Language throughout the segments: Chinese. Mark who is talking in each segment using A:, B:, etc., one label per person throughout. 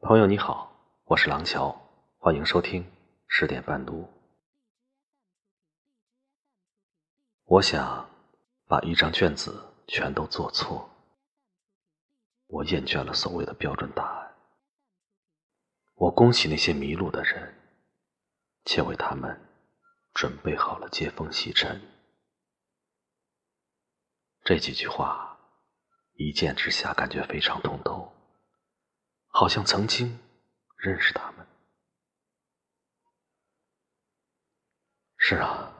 A: 朋友你好，我是廊桥，欢迎收听十点半读。我想把一张卷子全都做错，我厌倦了所谓的标准答案。我恭喜那些迷路的人，且为他们准备好了接风洗尘。这几句话一见之下，感觉非常通透。好像曾经认识他们。是啊，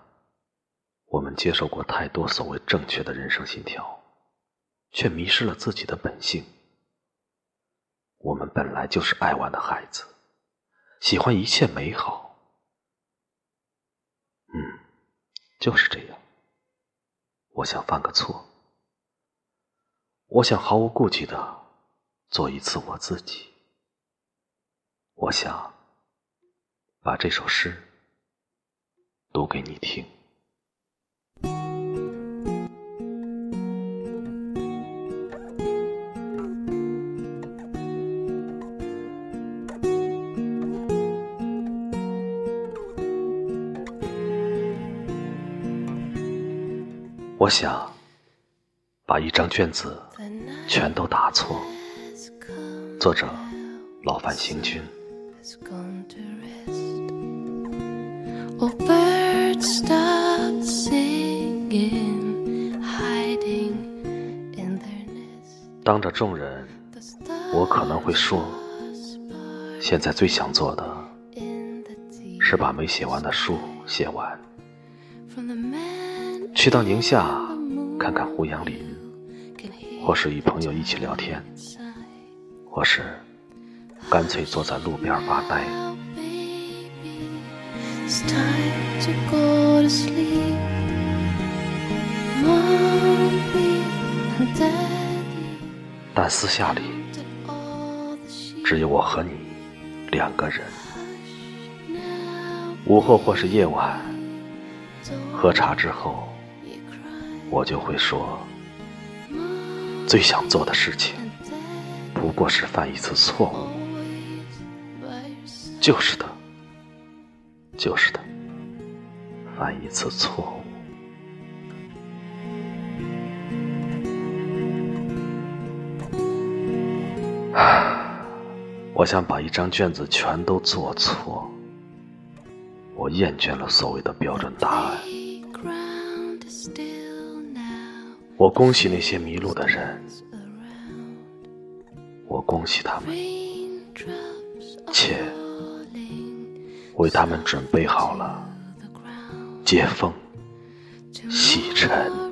A: 我们接受过太多所谓正确的人生信条，却迷失了自己的本性。我们本来就是爱玩的孩子，喜欢一切美好。嗯，就是这样。我想犯个错，我想毫无顾忌的。做一次我自己，我想把这首诗读给你听。我想把一张卷子全都打错。作者：老范行军。当着众人，我可能会说，现在最想做的是把没写完的书写完，去到宁夏看看胡杨林，或是与朋友一起聊天。或是干脆坐在路边发呆。但私下里，只有我和你两个人。午后或是夜晚，喝茶之后，我就会说最想做的事情。不过是犯一次错误，就是的，就是的，犯一次错误。我想把一张卷子全都做错，我厌倦了所谓的标准答案。我恭喜那些迷路的人。我恭喜他们，且为他们准备好了接风洗尘。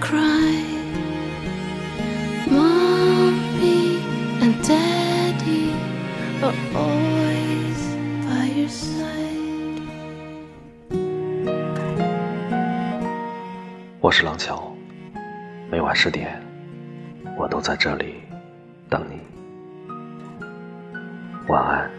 B: Cry. Mommy and Daddy are always by your side.
A: 我是廊桥，每晚十点，我都在这里等你。晚安。